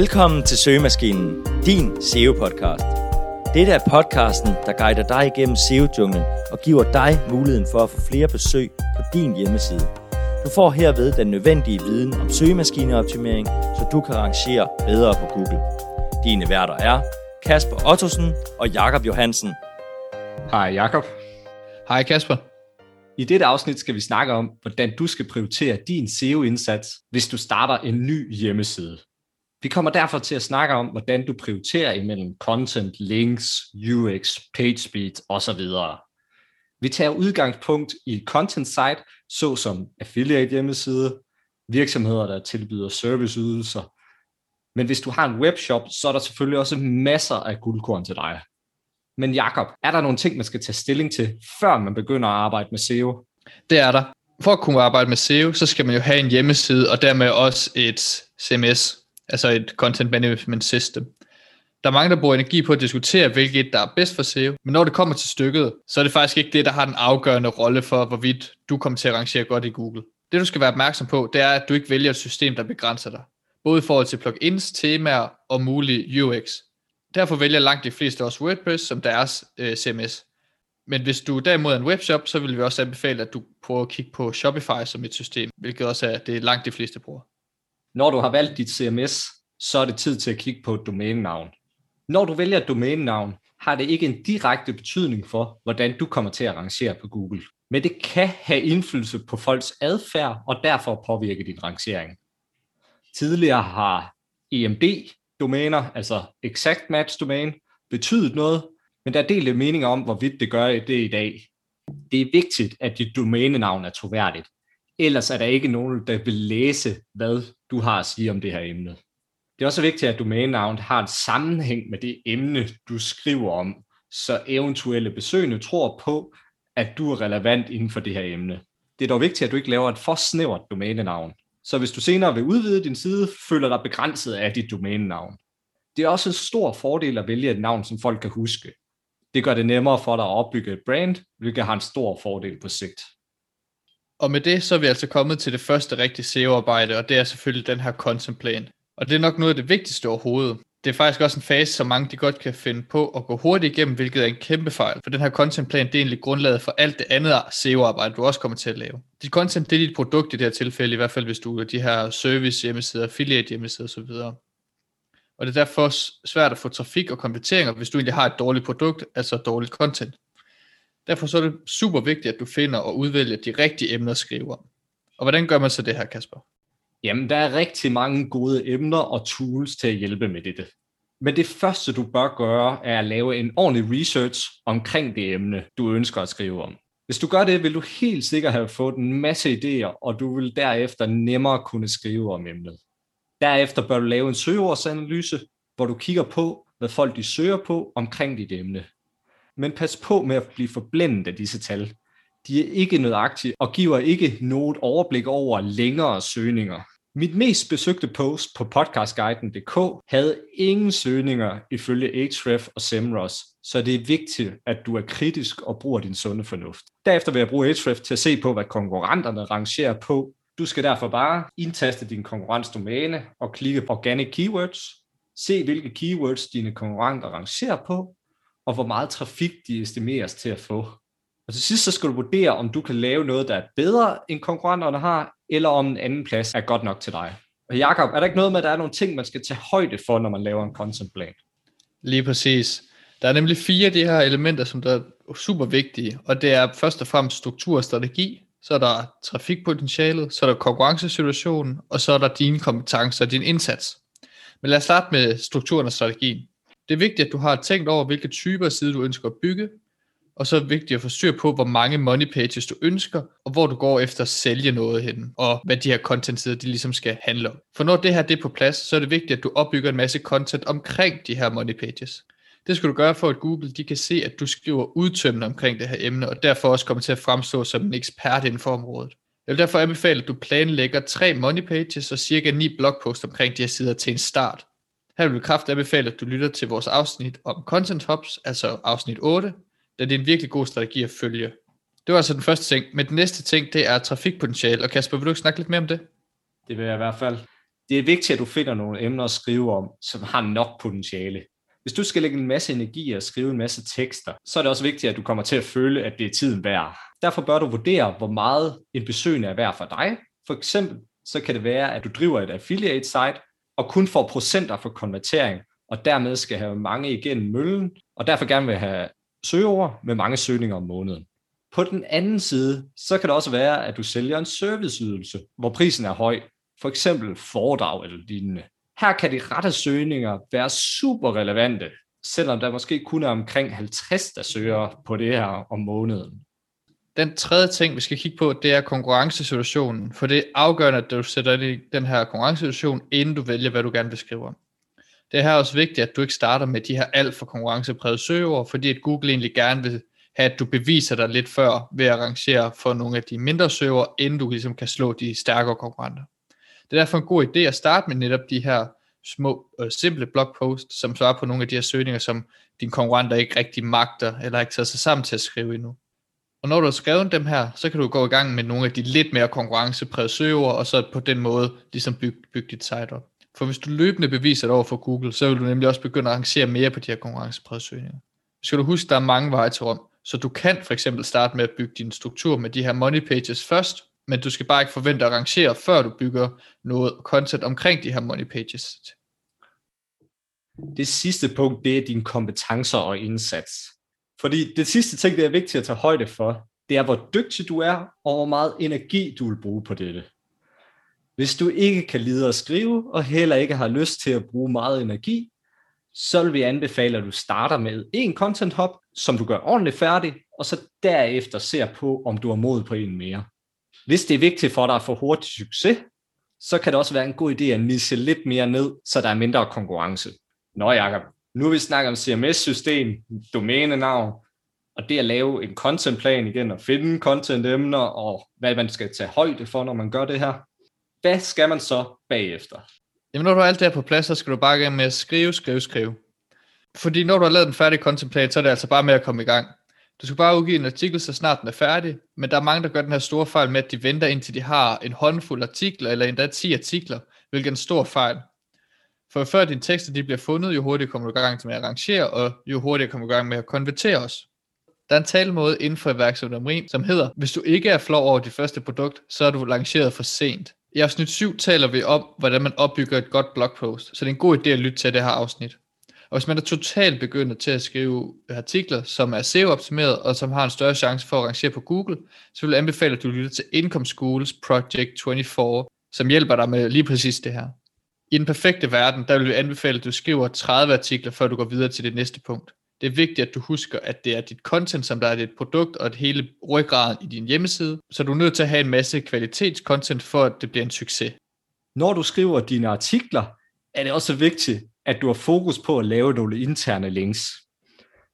Velkommen til Søgemaskinen, din SEO-podcast. Dette er podcasten, der guider dig igennem SEO-junglen og giver dig muligheden for at få flere besøg på din hjemmeside. Du får herved den nødvendige viden om søgemaskineoptimering, så du kan rangere bedre på Google. Dine værter er Kasper Ottosen og Jakob Johansen. Hej Jakob. Hej Kasper. I dette afsnit skal vi snakke om, hvordan du skal prioritere din SEO-indsats, hvis du starter en ny hjemmeside. Vi kommer derfor til at snakke om, hvordan du prioriterer imellem content, links, UX, page speed osv. Vi tager udgangspunkt i et content site, såsom affiliate hjemmeside, virksomheder, der tilbyder serviceydelser. Men hvis du har en webshop, så er der selvfølgelig også masser af guldkorn til dig. Men Jakob, er der nogle ting, man skal tage stilling til, før man begynder at arbejde med SEO? Det er der. For at kunne arbejde med SEO, så skal man jo have en hjemmeside, og dermed også et CMS, altså et Content Management System. Der er mange, der bruger energi på at diskutere, hvilket der er bedst for SEO, men når det kommer til stykket, så er det faktisk ikke det, der har den afgørende rolle for, hvorvidt du kommer til at rangere godt i Google. Det du skal være opmærksom på, det er, at du ikke vælger et system, der begrænser dig. Både i forhold til plugins, temaer og mulig UX. Derfor vælger langt de fleste også WordPress som deres øh, CMS. Men hvis du derimod er en webshop, så vil vi også anbefale, at du prøver at kigge på Shopify som et system, hvilket også er det langt de fleste bruger. Når du har valgt dit CMS, så er det tid til at kigge på et domænenavn. Når du vælger et domænenavn, har det ikke en direkte betydning for, hvordan du kommer til at rangere på Google. Men det kan have indflydelse på folks adfærd og derfor påvirke din rangering. Tidligere har EMD domæner, altså exact match Domain, betydet noget, men der er delte meninger om, hvorvidt det gør det i dag. Det er vigtigt, at dit domænenavn er troværdigt. Ellers er der ikke nogen, der vil læse, hvad du har at sige om det her emne. Det er også vigtigt, at domænenavnet har en sammenhæng med det emne, du skriver om, så eventuelle besøgende tror på, at du er relevant inden for det her emne. Det er dog vigtigt, at du ikke laver et for snævert domænenavn. Så hvis du senere vil udvide din side, føler dig begrænset af dit domænenavn. Det er også en stor fordel at vælge et navn, som folk kan huske. Det gør det nemmere for dig at opbygge et brand, hvilket har en stor fordel på sigt. Og med det, så er vi altså kommet til det første rigtige SEO-arbejde, og det er selvfølgelig den her content plan. Og det er nok noget af det vigtigste overhovedet. Det er faktisk også en fase, som mange de godt kan finde på at gå hurtigt igennem, hvilket er en kæmpe fejl. For den her content plan, det er egentlig grundlaget for alt det andet SEO-arbejde, du også kommer til at lave. Dit content, det er dit produkt i det her tilfælde, i hvert fald hvis du er de her service hjemmesider, affiliate hjemmesider osv. Og det er derfor svært at få trafik og konverteringer, hvis du egentlig har et dårligt produkt, altså dårligt content. Derfor så er det super vigtigt, at du finder og udvælger de rigtige emner at skrive om. Og hvordan gør man så det her, Kasper? Jamen, der er rigtig mange gode emner og tools til at hjælpe med dette. Men det første, du bør gøre, er at lave en ordentlig research omkring det emne, du ønsker at skrive om. Hvis du gør det, vil du helt sikkert have fået en masse idéer, og du vil derefter nemmere kunne skrive om emnet. Derefter bør du lave en søgeordsanalyse, hvor du kigger på, hvad folk de søger på omkring dit emne. Men pas på med at blive forblændet af disse tal. De er ikke nødagtige og giver ikke noget overblik over længere søgninger. Mit mest besøgte post på podcastguiden.dk havde ingen søgninger ifølge Ahrefs og Semrush, så det er vigtigt, at du er kritisk og bruger din sunde fornuft. Derefter vil jeg bruge Ahrefs til at se på, hvad konkurrenterne rangerer på. Du skal derfor bare indtaste din konkurrensdomæne og klikke på Organic Keywords. Se, hvilke keywords dine konkurrenter rangerer på, og hvor meget trafik de estimeres til at få. Og til sidst så skal du vurdere, om du kan lave noget, der er bedre end konkurrenterne har, eller om en anden plads er godt nok til dig. Og Jakob, er der ikke noget med, at der er nogle ting, man skal tage højde for, når man laver en content plan? Lige præcis. Der er nemlig fire af de her elementer, som der er super vigtige, og det er først og fremmest struktur og strategi, så er der trafikpotentialet, så er der konkurrencesituationen, og så er der dine kompetencer og din indsats. Men lad os starte med strukturen og strategien. Det er vigtigt, at du har tænkt over, hvilke typer side du ønsker at bygge, og så er det vigtigt at få styr på, hvor mange money pages du ønsker, og hvor du går efter at sælge noget hen, og hvad de her content sider, de ligesom skal handle om. For når det her det er på plads, så er det vigtigt, at du opbygger en masse content omkring de her money pages. Det skal du gøre for, at Google de kan se, at du skriver udtømmende omkring det her emne, og derfor også kommer til at fremstå som en ekspert inden for området. Jeg vil derfor anbefale, at du planlægger tre money pages og cirka ni blogposts omkring de her sider til en start. Her vil vi kraftigt anbefale, at du lytter til vores afsnit om Content Hubs, altså afsnit 8, da det er en virkelig god strategi at følge. Det var altså den første ting. Men den næste ting, det er trafikpotentiale. Og Kasper, vil du ikke snakke lidt mere om det? Det vil jeg i hvert fald. Det er vigtigt, at du finder nogle emner at skrive om, som har nok potentiale. Hvis du skal lægge en masse energi og skrive en masse tekster, så er det også vigtigt, at du kommer til at føle, at det er tiden værd. Derfor bør du vurdere, hvor meget en besøgende er værd for dig. For eksempel så kan det være, at du driver et affiliate site og kun får procenter for konvertering, og dermed skal have mange igennem møllen, og derfor gerne vil have søgeord med mange søgninger om måneden. På den anden side, så kan det også være, at du sælger en serviceydelse, hvor prisen er høj, for eksempel foredrag eller lignende. Her kan de rette søgninger være super relevante, selvom der måske kun er omkring 50, der søger på det her om måneden. Den tredje ting, vi skal kigge på, det er konkurrencesituationen, for det er afgørende, at du sætter dig i den her konkurrencesituation, inden du vælger, hvad du gerne vil skrive om. Det er her også vigtigt, at du ikke starter med de her alt for konkurrenceprægede søgeord, fordi at Google egentlig gerne vil have, at du beviser dig lidt før ved at rangere for nogle af de mindre søger, inden du ligesom kan slå de stærkere konkurrenter. Det er derfor en god idé at starte med netop de her små, øh, simple blogposts, som svarer på nogle af de her søgninger, som dine konkurrenter ikke rigtig magter, eller ikke tager sig sammen til at skrive endnu. Og når du har skrevet dem her, så kan du gå i gang med nogle af de lidt mere konkurrenceprægede søger, og så på den måde ligesom bygge, bygge dit site op. For hvis du løbende beviser det over for Google, så vil du nemlig også begynde at arrangere mere på de her konkurrenceprægede søgninger. Skal du huske, der er mange veje til rum. Så du kan for eksempel starte med at bygge din struktur med de her money pages først, men du skal bare ikke forvente at rangere, før du bygger noget content omkring de her money pages. Det sidste punkt, det er dine kompetencer og indsats. Fordi det sidste ting, det er vigtigt at tage højde for, det er, hvor dygtig du er, og hvor meget energi du vil bruge på dette. Hvis du ikke kan lide at skrive, og heller ikke har lyst til at bruge meget energi, så vil vi anbefale, at du starter med en content hub, som du gør ordentligt færdig, og så derefter ser på, om du har mod på en mere. Hvis det er vigtigt for dig at få hurtig succes, så kan det også være en god idé at nisse lidt mere ned, så der er mindre konkurrence. Nå Jacob, nu vil vi snakke om CMS-system, domænenavn, og det at lave en contentplan igen, og finde content-emner, og hvad man skal tage højde for, når man gør det her. Hvad skal man så bagefter? Jamen når du har alt det her på plads, så skal du bare gerne med at skrive, skrive, skrive. Fordi når du har lavet den færdige contentplan, så er det altså bare med at komme i gang. Du skal bare udgive en artikel, så snart den er færdig, men der er mange, der gør den her store fejl med, at de venter indtil de har en håndfuld artikler, eller endda 10 artikler, hvilket er en stor fejl. For før dine tekster de bliver fundet, jo hurtigere kommer du i gang med at arrangere, og jo hurtigere kommer du i gang med at konvertere os. Der er en talemåde inden for iværksætteri, som hedder, hvis du ikke er flov over dit første produkt, så er du lanceret for sent. I afsnit 7 taler vi om, hvordan man opbygger et godt blogpost, så det er en god idé at lytte til det her afsnit. Og hvis man er totalt begyndt til at skrive artikler, som er SEO-optimeret, og som har en større chance for at rangere på Google, så vil jeg anbefale, at du lytter til Income Schools Project 24, som hjælper dig med lige præcis det her. I den perfekte verden, der vil vi anbefale, at du skriver 30 artikler, før du går videre til det næste punkt. Det er vigtigt, at du husker, at det er dit content, som der er dit produkt, og et hele ryggraden i din hjemmeside, så du er nødt til at have en masse kvalitetscontent, for at det bliver en succes. Når du skriver dine artikler, er det også vigtigt, at du har fokus på at lave nogle interne links.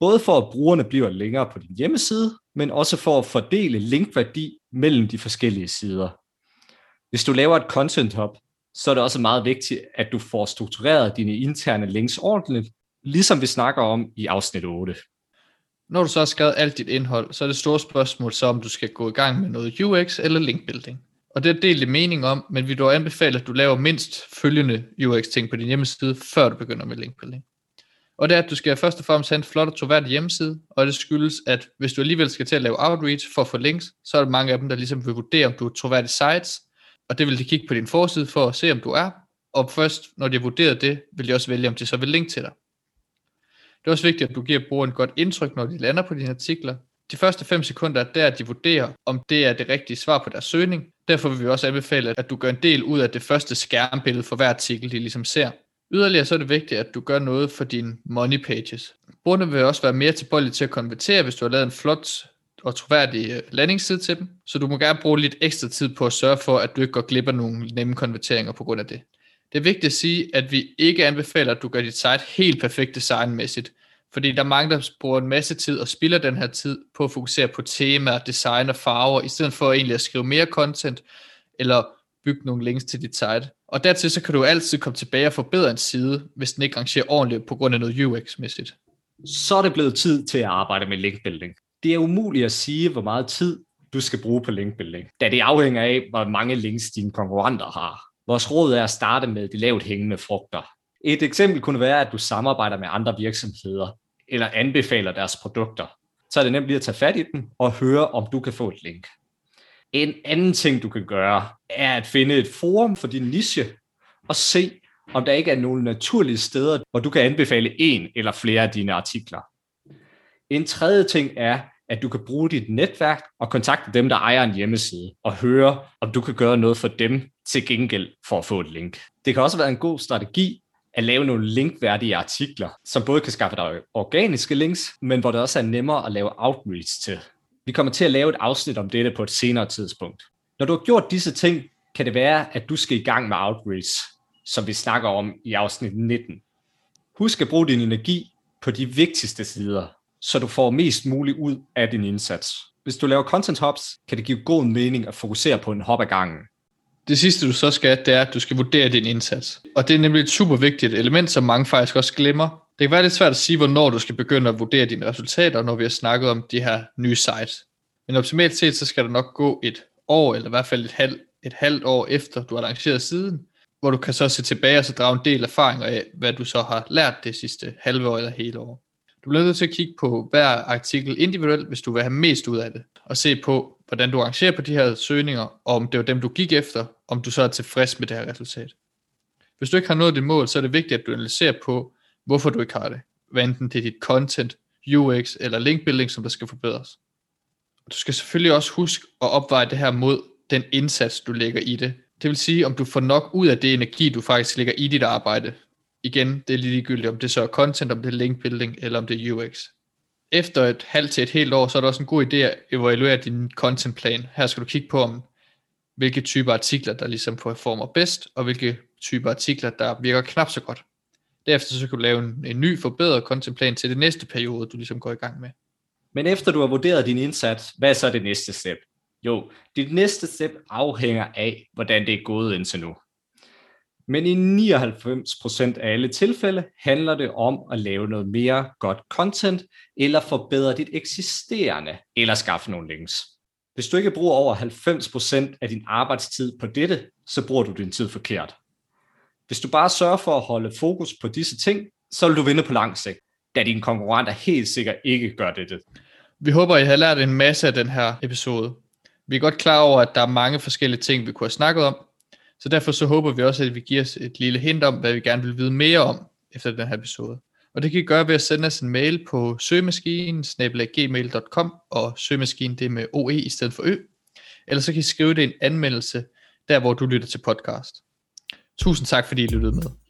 Både for at brugerne bliver længere på din hjemmeside, men også for at fordele linkværdi mellem de forskellige sider. Hvis du laver et content hub, så er det også meget vigtigt, at du får struktureret dine interne links ordentligt, ligesom vi snakker om i afsnit 8. Når du så har skrevet alt dit indhold, så er det store spørgsmål så, om du skal gå i gang med noget UX eller linkbuilding. Og det er delt i mening om, men vi dog anbefale, at du laver mindst følgende UX-ting på din hjemmeside, før du begynder med linkbuilding. Og det er, at du skal først og fremmest have en flot og troværdig hjemmeside, og det skyldes, at hvis du alligevel skal til at lave outreach for at få links, så er der mange af dem, der ligesom vil vurdere, om du er troværdig sites, og det vil de kigge på din forside for at se, om du er, og først når de har vurderet det, vil de også vælge, om de så vil linke til dig. Det er også vigtigt, at du giver brugeren et godt indtryk, når de lander på dine artikler. De første 5 sekunder er der, at de vurderer, om det er det rigtige svar på deres søgning. Derfor vil vi også anbefale, at du gør en del ud af det første skærmbillede for hver artikel, de ligesom ser. Yderligere så er det vigtigt, at du gør noget for dine money pages. Brugerne vil også være mere tilbøjelige til at konvertere, hvis du har lavet en flot og troværdig øh, landingsside til dem. Så du må gerne bruge lidt ekstra tid på at sørge for, at du ikke går glip af nogle nemme konverteringer på grund af det. Det er vigtigt at sige, at vi ikke anbefaler, at du gør dit site helt perfekt designmæssigt, fordi der er mange, der bruger en masse tid og spilder den her tid på at fokusere på temaer, design og farver, i stedet for egentlig at skrive mere content, eller bygge nogle links til dit site. Og dertil så kan du altid komme tilbage og forbedre en side, hvis den ikke rangerer ordentligt på grund af noget UX-mæssigt. Så er det blevet tid til at arbejde med linkbuilding. Det er umuligt at sige, hvor meget tid du skal bruge på linkbuilding, da det afhænger af, hvor mange links dine konkurrenter har. Vores råd er at starte med de lavt hængende frugter. Et eksempel kunne være, at du samarbejder med andre virksomheder, eller anbefaler deres produkter. Så er det nemt lige at tage fat i dem og høre, om du kan få et link. En anden ting, du kan gøre, er at finde et forum for din niche og se, om der ikke er nogle naturlige steder, hvor du kan anbefale en eller flere af dine artikler. En tredje ting er, at du kan bruge dit netværk og kontakte dem, der ejer en hjemmeside, og høre, om du kan gøre noget for dem til gengæld for at få et link. Det kan også være en god strategi at lave nogle linkværdige artikler, som både kan skaffe dig organiske links, men hvor det også er nemmere at lave outreach til. Vi kommer til at lave et afsnit om dette på et senere tidspunkt. Når du har gjort disse ting, kan det være, at du skal i gang med outreach, som vi snakker om i afsnit 19. Husk at bruge din energi på de vigtigste sider, så du får mest muligt ud af din indsats. Hvis du laver content hops, kan det give god mening at fokusere på en hop ad gangen. Det sidste du så skal, det er, at du skal vurdere din indsats. Og det er nemlig et super vigtigt element, som mange faktisk også glemmer. Det kan være lidt svært at sige, hvornår du skal begynde at vurdere dine resultater, når vi har snakket om de her nye sites. Men optimalt set, så skal der nok gå et år, eller i hvert fald et, halv, et halvt år efter, du har lanceret siden, hvor du kan så se tilbage og så drage en del erfaringer af, hvad du så har lært det sidste halve år eller hele år. Du bliver nødt til at kigge på hver artikel individuelt, hvis du vil have mest ud af det, og se på, hvordan du arrangerer på de her søgninger, og om det var dem, du gik efter, om du så er tilfreds med det her resultat. Hvis du ikke har nået dit mål, så er det vigtigt, at du analyserer på, hvorfor du ikke har det. Hvad enten det er dit content, UX eller linkbuilding, som der skal forbedres. Du skal selvfølgelig også huske at opveje det her mod den indsats, du lægger i det. Det vil sige, om du får nok ud af det energi, du faktisk lægger i dit arbejde. Igen, det er ligegyldigt, om det så er content, om det er linkbuilding, eller om det er UX. Efter et halvt til et helt år, så er det også en god idé at evaluere din contentplan. Her skal du kigge på, om hvilke typer artikler, der ligesom performer bedst, og hvilke typer artikler, der virker knap så godt. Derefter så kan du lave en, en ny forbedret contentplan til det næste periode, du ligesom går i gang med. Men efter du har vurderet din indsats, hvad er så det næste step? Jo, dit næste step afhænger af, hvordan det er gået indtil nu. Men i 99% af alle tilfælde handler det om at lave noget mere godt content, eller forbedre dit eksisterende, eller skaffe nogle links. Hvis du ikke bruger over 90% af din arbejdstid på dette, så bruger du din tid forkert. Hvis du bare sørger for at holde fokus på disse ting, så vil du vinde på lang sigt, da dine konkurrenter helt sikkert ikke gør dette. Vi håber, I har lært en masse af den her episode. Vi er godt klar over, at der er mange forskellige ting, vi kunne have snakket om, så derfor så håber vi også, at vi giver os et lille hint om, hvad vi gerne vil vide mere om efter den her episode. Og det kan I gøre ved at sende os en mail på søgemaskinen gmail.com og søgemaskinen det er med OE i stedet for Ø. Eller så kan I skrive det i en anmeldelse, der hvor du lytter til podcast. Tusind tak fordi I lyttede med.